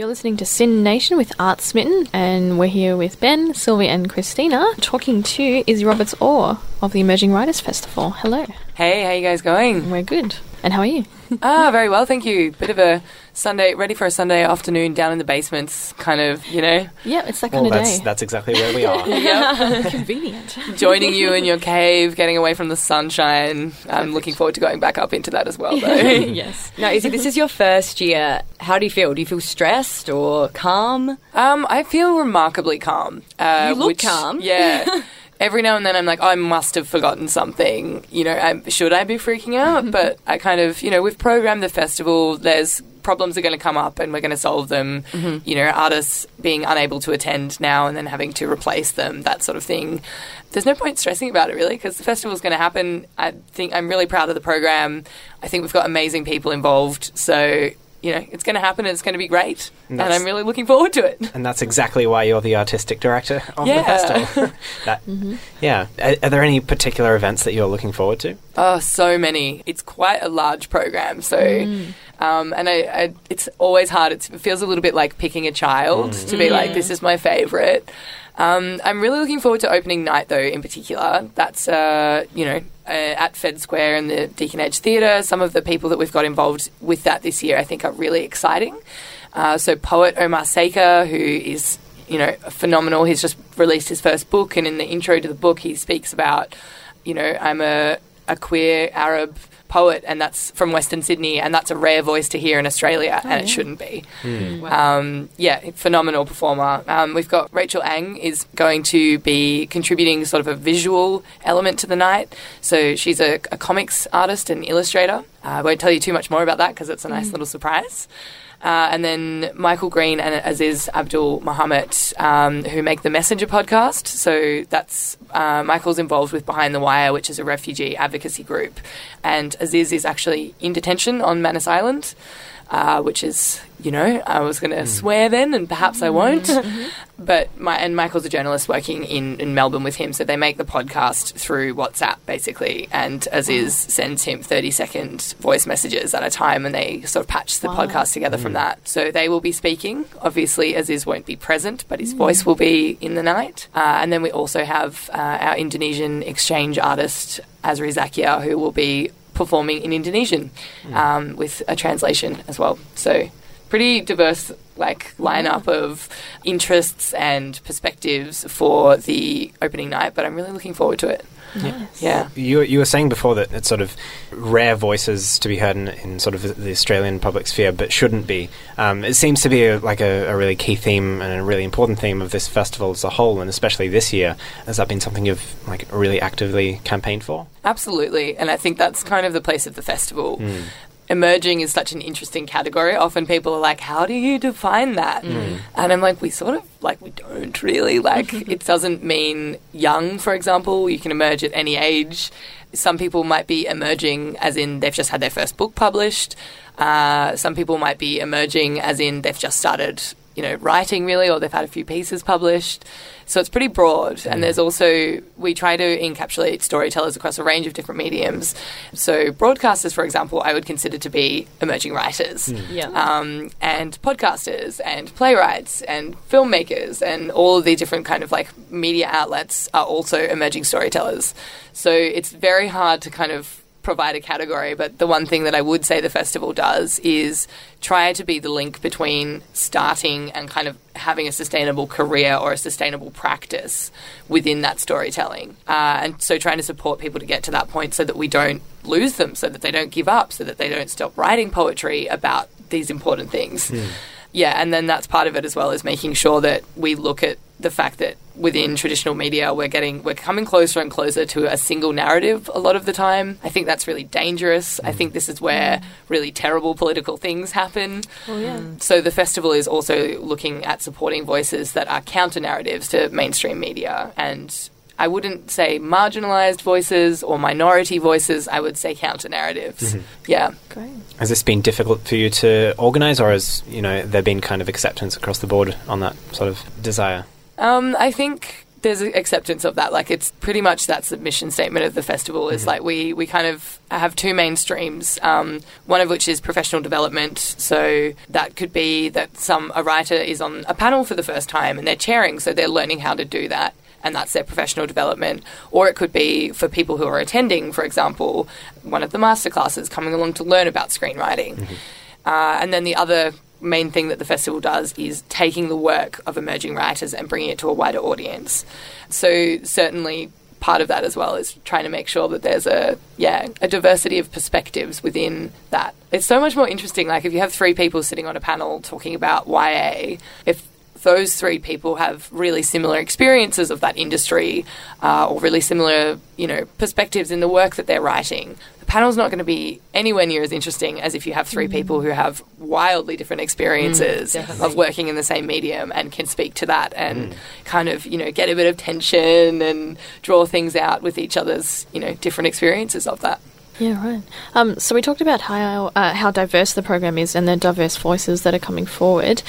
You're listening to Sin Nation with Art Smitten, and we're here with Ben, Sylvia, and Christina talking to Izzy Roberts Orr of the Emerging Writers Festival. Hello. Hey, how you guys going? We're good. And how are you? ah, very well, thank you. Bit of a Sunday, ready for a Sunday afternoon down in the basements, kind of, you know. Yeah, it's that Well, kind of that's day. that's exactly where we are. Yep. Convenient. Joining you in your cave, getting away from the sunshine. I'm looking forward to going back up into that as well, though. yes. Now, Izzy, this is your first year. How do you feel? Do you feel stressed or calm? Um, I feel remarkably calm. Uh, You look which- calm. Yeah. Every now and then I'm like, oh, I must have forgotten something. You know, I, should I be freaking out? but I kind of, you know, we've programmed the festival. There's problems are going to come up and we're going to solve them. Mm-hmm. You know, artists being unable to attend now and then having to replace them, that sort of thing. There's no point stressing about it really because the festival's going to happen. I think I'm really proud of the program. I think we've got amazing people involved. So, you know, it's going to happen and it's going to be great. And That's- I'm really looking forward to it. And that's exactly why you're the artistic director of Yeah. the festival. that, mm-hmm. Yeah. Are, are there any particular events that you're looking forward to? Oh, so many. It's quite a large program. So, mm. Um, and I, I, it's always hard. It's, it feels a little bit like picking a child to be like, this is my favorite. Um, I'm really looking forward to opening night, though, in particular. That's, uh, you know, uh, at Fed Square and the Deakin Edge Theatre. Some of the people that we've got involved with that this year, I think, are really exciting. Uh, so, poet Omar Sakr, who is you know, phenomenal. He's just released his first book, and in the intro to the book, he speaks about, you know, I'm a, a queer Arab poet, and that's from Western Sydney, and that's a rare voice to hear in Australia, and it shouldn't be. Um, yeah, phenomenal performer. Um, we've got Rachel Ang is going to be contributing sort of a visual element to the night. So she's a, a comics artist and illustrator. Uh, I won't tell you too much more about that because it's a nice little surprise. Uh, and then Michael Green and Aziz Abdul Muhamat, um, who make the Messenger podcast. So that's uh, Michael's involved with Behind the Wire, which is a refugee advocacy group, and Aziz is actually in detention on Manus Island. Uh, which is, you know, I was going to swear then, and perhaps I won't. but my and Michael's a journalist working in, in Melbourne with him, so they make the podcast through WhatsApp basically, and Aziz sends him thirty second voice messages at a time, and they sort of patch the Wow. podcast together from that. So they will be speaking. Obviously, Aziz won't be present, but his voice will be in the night. Uh, and then we also have uh, our Indonesian exchange artist Azri Zakia, who will be performing in Indonesian um, with a translation as well. So pretty diverse like lineup of interests and perspectives for the opening night, but I'm really looking forward to it. Nice. Yeah. You, you were saying before that it's sort of rare voices to be heard in, in sort of the Australian public sphere, but shouldn't be. Um, it seems to be a, like a, a really key theme and a really important theme of this festival as a whole, and especially this year. Has that been something you've like really actively campaigned for? Absolutely, and I think that's kind of the place of the festival. Emerging is such an interesting category. Often people are like, "How do you define that?" And I'm like, "We sort of like we don't really like. it doesn't mean young, for example. You can emerge at any age. Some people might be emerging as in they've just had their first book published. Uh, some people might be emerging as in they've just started, you know, writing really, or they've had a few pieces published. So it's pretty broad. And there's also, we try to encapsulate storytellers across a range of different mediums. So broadcasters, for example, I would consider to be emerging writers. Yeah. Um, and podcasters and playwrights and filmmakers and all of the different kind of like media outlets are also emerging storytellers. So it's very hard to kind of provide a category, but the one thing that I would say the festival does is try to be the link between starting and kind of having a sustainable career or a sustainable practice within that storytelling. Uh, and so trying to support people to get to that point so that we don't lose them, so that they don't give up, so that they don't stop writing poetry about these important things. Yeah, and then that's part of it as well is making sure that we look at the fact that within traditional media we're getting we're coming closer and closer to a single narrative a lot of the time. I think that's really dangerous. I think this is where really terrible political things happen. Oh, yeah. Mm. So the festival is also looking at supporting voices that are counter narratives to mainstream media and I wouldn't say marginalized voices or minority voices, I would say counter narratives. Mm-hmm. Yeah. Great. Has this been difficult for you to organise, or has you know there been kind of acceptance across the board on that sort of desire? Um, I think there's acceptance of that. Like it's pretty much that's the mission statement of the festival. Is like we we kind of have two main streams. Um, one of which is professional development. So that could be that some a writer is on a panel for the first time and they're chairing, so they're learning how to do that. And that's their professional development. Or it could be for people who are attending, for example, one of the masterclasses coming along to learn about screenwriting. Uh, and then the other main thing that the festival does is taking the work of emerging writers and bringing it to a wider audience. So certainly part of that as well is trying to make sure that there's a yeah a diversity of perspectives within that. It's so much more interesting. Like if you have three people sitting on a panel talking about YA, if those three people have really similar experiences of that industry uh, or really similar, you know, perspectives in the work that they're writing. The panel's not going to be anywhere near as interesting as if you have three people who have wildly different experiences definitely. of working in the same medium and can speak to that and kind of, you know, get a bit of tension and draw things out with each other's, you know, different experiences of that. Yeah, right. Um, so we talked about how uh, how diverse the program is and the diverse voices that are coming forward.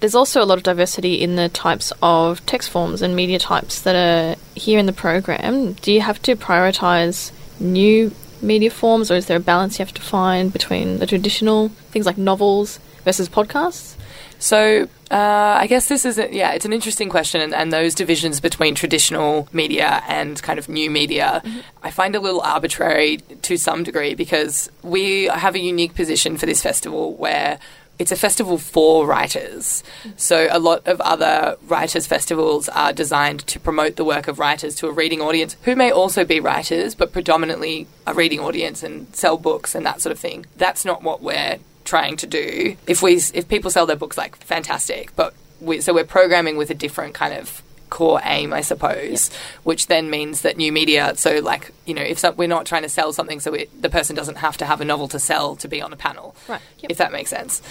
There's also a lot of diversity in the types of text forms and media types that are here in the program. Do you have to prioritize new media forms, or is there a balance you have to find between the traditional things like novels versus podcasts? So uh, I guess this is a, yeah, it's an interesting question, and, and those divisions between traditional media and kind of new media, I find a little arbitrary to some degree because we have a unique position for this festival where. It's a festival for writers. So, a lot of other writers' festivals are designed to promote the work of writers to a reading audience who may also be writers, but predominantly a reading audience and sell books and that sort of thing. That's not what we're trying to do. If we if people sell their books, like fantastic, but we, so we're programming with a different kind of core aim, I suppose, which then means that new media. So like you know, if some, we're not trying to sell something, so it, the person doesn't have to have a novel to sell to be on a panel, Right, yep. If that makes sense.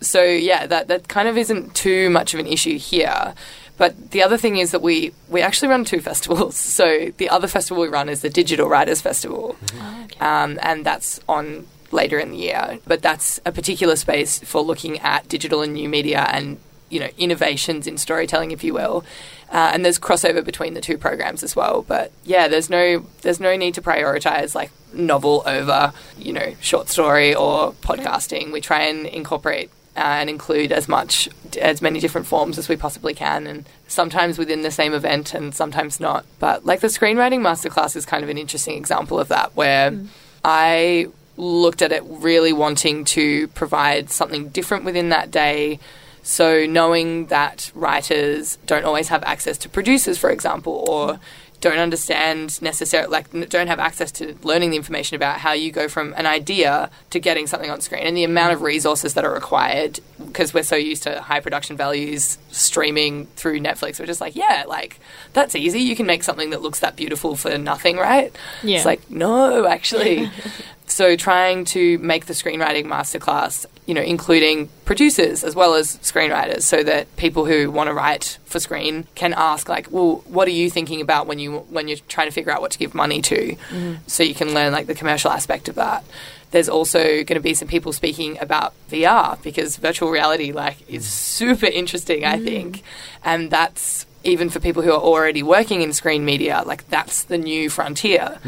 So yeah, that that kind of isn't too much of an issue here. But the other thing is that we, we actually run two festivals. So the other festival we run is the Digital Writers Festival, um, and that's on later in the year. But that's a particular space for looking at digital and new media and you know innovations in storytelling, if you will. Uh, and there's crossover between the two programs as well. But yeah, there's no there's no need to prioritize like novel over you know short story or podcasting. We try and incorporate uh, and include as much as many different forms as we possibly can and sometimes within the same event and sometimes not but like the screenwriting masterclass is kind of an interesting example of that where i looked at it really wanting to provide something different within that day. So knowing that writers don't always have access to producers for example or don't understand necessarily like don't have access to learning the information about how you go from an idea to getting something on screen. And the amount of resources that are required because we're so used to high production values streaming through Netflix we're just like yeah like that's easy. You can make something that looks that beautiful for nothing right? Yeah. it's like no actually. So trying to make the screenwriting masterclass, you know, including producers as well as screenwriters, so that people who want to write for screen can ask, like, well, what are you thinking about when you when you're trying to figure out what to give money to, mm-hmm. so you can learn like the commercial aspect of that. There's also going to be some people speaking about VR because virtual reality, like, is mm. super interesting. I mm. think, and that's even for people who are already working in screen media, like that's the new frontier.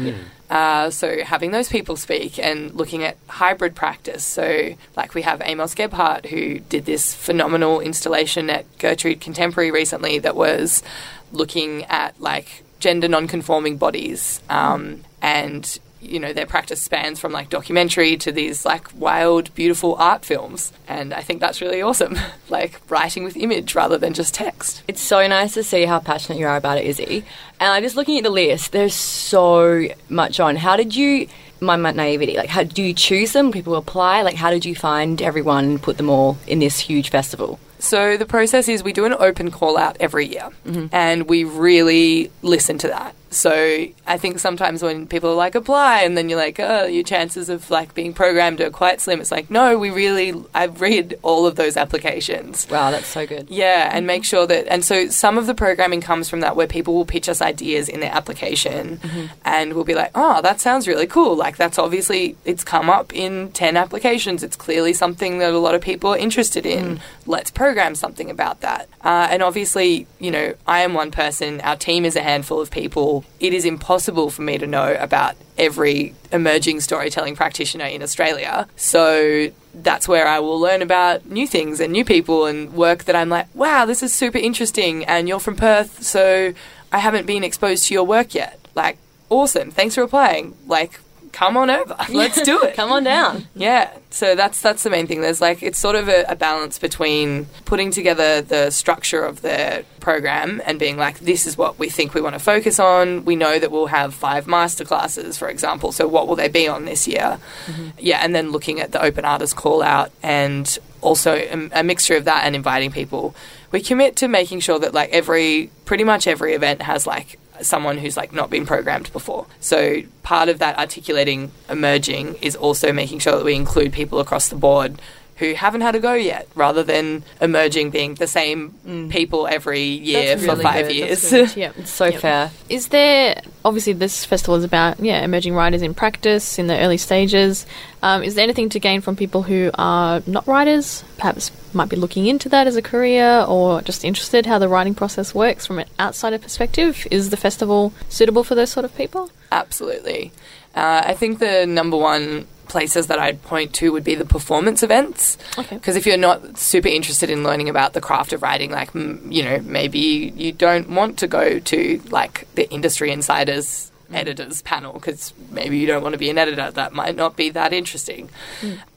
Uh, so having those people speak and looking at hybrid practice. So like we have Amos Gebhardt who did this phenomenal installation at Gertrude Contemporary recently that was looking at like gender non-conforming bodies um, and you know their practice spans from like documentary to these like wild beautiful art films and i think that's really awesome like writing with image rather than just text It's so nice to see how passionate you are about it, Izzy. And I'm just looking at the list. There's so much on. How did you, my naivety, like, how do you choose them? People apply. Like, how did you find everyone and put them all in this huge festival? So the process is we do an open call out every year, mm-hmm. and we really listen to that. So I think sometimes when people are like apply, and then you're like, oh, your chances of like being programmed are quite slim. It's like, no, we really. I've read all of those applications. Wow, that's so good. Yeah, and make sure that. And so some of the programming comes from that where people will pitch us ideas in their application and we'll be like, oh, that sounds really cool. Like that's obviously it's come up in 10 applications. It's clearly something that a lot of people are interested in. Let's program something about that. Uh, and obviously, you know, I am one person. Our team is a handful of people. It is impossible for me to know about every emerging storytelling practitioner in Australia. So that's where I will learn about new things and new people and work that I'm like, wow, this is super interesting. And you're from Perth, so I haven't been exposed to your work yet. Like, awesome. Thanks for applying. Like, come on over. Let's do it. Come on down. Yeah, so that's that's the main thing. There's like it's sort of a, a balance between putting together the structure of the program and being like, this is what we think we want to focus on. We know that we'll have five masterclasses, for example. So what will they be on this year? Mm-hmm. Yeah, and then looking at the open artist call out and also a, a mixture of that and inviting people. We commit to making sure that like every pretty much every event has like someone who's like not been programmed before. So part of that articulating emerging is also making sure that we include people across the board who haven't had a go yet, rather than emerging being the same people every year That's for really five good. years. That's. Yeah. It's so Yep. fair. Is there obviously this festival is about yeah emerging writers in practice in the early stages? Um, is there anything to gain from people who are not writers? Perhaps might be looking into that as a career or just interested how the writing process works from an outsider perspective. Is the festival suitable for those sort of people? Absolutely. Uh, I think the number one places that I'd point to would be the performance events. Okay. Because if you're not super interested in learning about the craft of writing, like, mm, you know, maybe you don't want to go to, like, the industry insiders editors panel because maybe you don't want to be an editor. That might not be that interesting.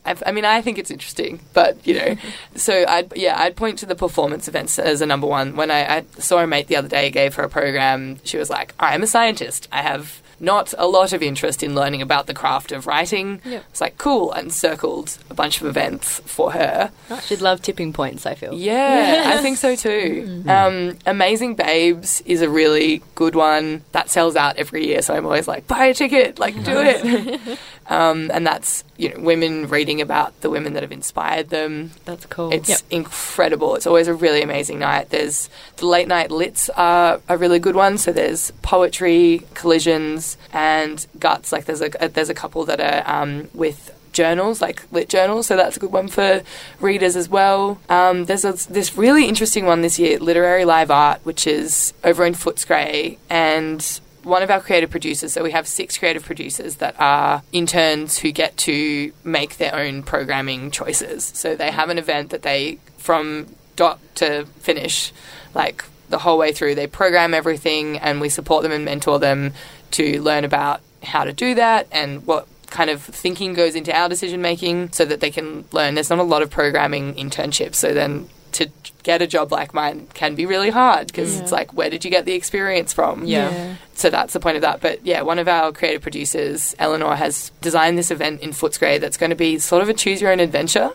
I've, I mean, I think it's interesting, but you know, so I'd yeah, I'd point to the performance events as a number one. When I, I saw a mate the other day, gave her a program. She was like, "I'm a scientist. I have." Not a lot of interest in learning about the craft of writing. Yep. It's like cool, and circled a bunch of events for her. She'd love tipping points, I feel. Yeah, I think so too. Um, Amazing Babes is a really good one that sells out every year. So I'm always like, buy a ticket, like do it. um, and that's you know women reading about the women that have inspired them. That's cool. It's Yep. incredible. It's always a really amazing night. There's the late night lits are a really good one. So there's poetry, collisions, and guts. Like there's a there's a couple that are um, with journals, like lit journals. So that's a good one for readers as well. Um, there's a, this really interesting one this year, literary live art, which is over in Footscray, and one of our creative producers, so we have six creative producers that are interns who get to make their own programming choices. So they have an event that they, from dot to finish, like the whole way through, they program everything and we support them and mentor them to learn about how to do that and what kind of thinking goes into our decision making so that they can learn. There's not a lot of programming internships, so then to get a job like mine can be really hard because it's like, where did you get the experience from? Yeah. So that's the point of that. But yeah, one of our creative producers, Eleanor, has designed this event in Footscray that's going to be sort of a choose your own adventure.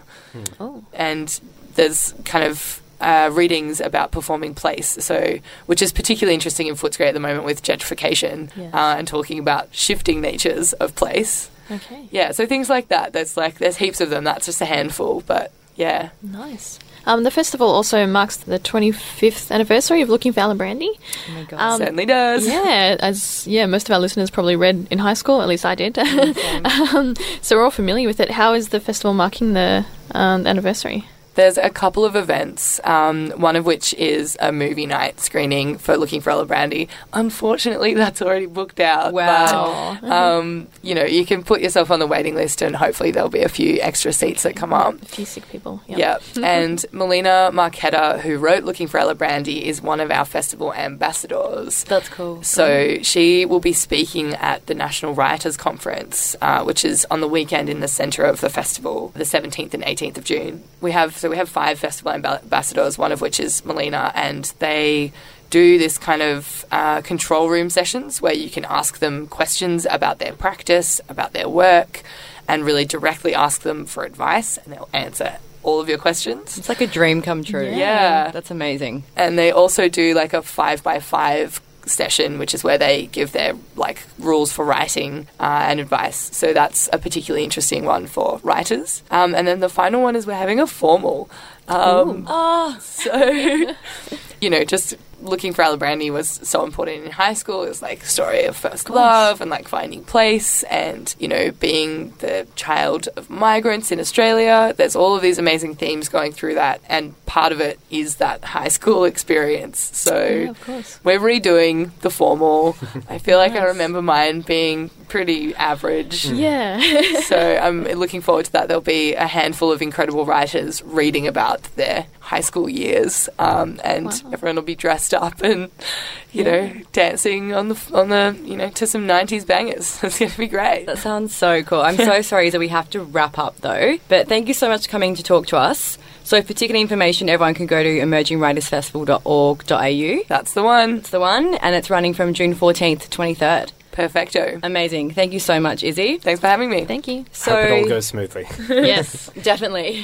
Oh. And there's kind of uh, readings about performing place, so which is particularly interesting in Footscray at the moment with gentrification Yes. uh, and talking about shifting natures of place. Okay. Yeah, so things like that. There's like there's heaps of them. That's just a handful, but yeah. Nice. Um, the festival also marks the 25th anniversary of Looking for Alibrandi. Oh my god. Um, certainly does. Yeah, as yeah, most of our listeners probably read in high school. At least I did. um, so we're all familiar with it. How is the festival marking the um, anniversary? There's a couple of events, um, one of which is a movie night screening for Looking for Alibrandi. Unfortunately, that's already booked out. Wow. But, um, you know, you can put yourself on the waiting list and hopefully there'll be a few extra seats that come up. A few sick people. Yep. Yeah. and Melina Marchetta, who wrote Looking for Alibrandi, is one of our festival ambassadors. That's cool. So she will be speaking at the National Writers Conference, uh, which is on the weekend in the centre of the festival, the 17th and 18th of June. We have so we have five festival amb- ambassadors, one of which is Melina, and they do this kind of uh, control room sessions where you can ask them questions about their practice, about their work, and really directly ask them for advice, and they'll answer all of your questions. It's like a dream come true. Yeah. That's amazing. and they also do like a five by five session which is where they give their like rules for writing uh, and advice. So that's a particularly interesting one for writers. Um, and then the final one is we're having a formal um, Oh, so you know just looking for Alibrandi was so important in high school. It was like story of first love and like finding place and, you know, being the child of migrants in Australia. There's all of these amazing themes going through that. And part of it is that high school experience. So Yeah, we're redoing the formal. I feel like I remember mine being pretty average. Yeah. so I'm looking forward to that. There'll be a handful of incredible writers reading about their high school years, um, and Wow. everyone will be dressed up and you know dancing on the on the you know to some '90s bangers. It's going to be great. That sounds so cool. I'm so sorry that we have to wrap up though. But thank you so much for coming to talk to us. So for ticket information, everyone can go to emergingwritersfestival.org.au. That's the one. It's the one, and it's running from June 14th to 23rd. Perfecto. Amazing. Thank you so much, Izzy. Thanks for having me. Thank you. So Hope it all goes smoothly. Yes. definitely.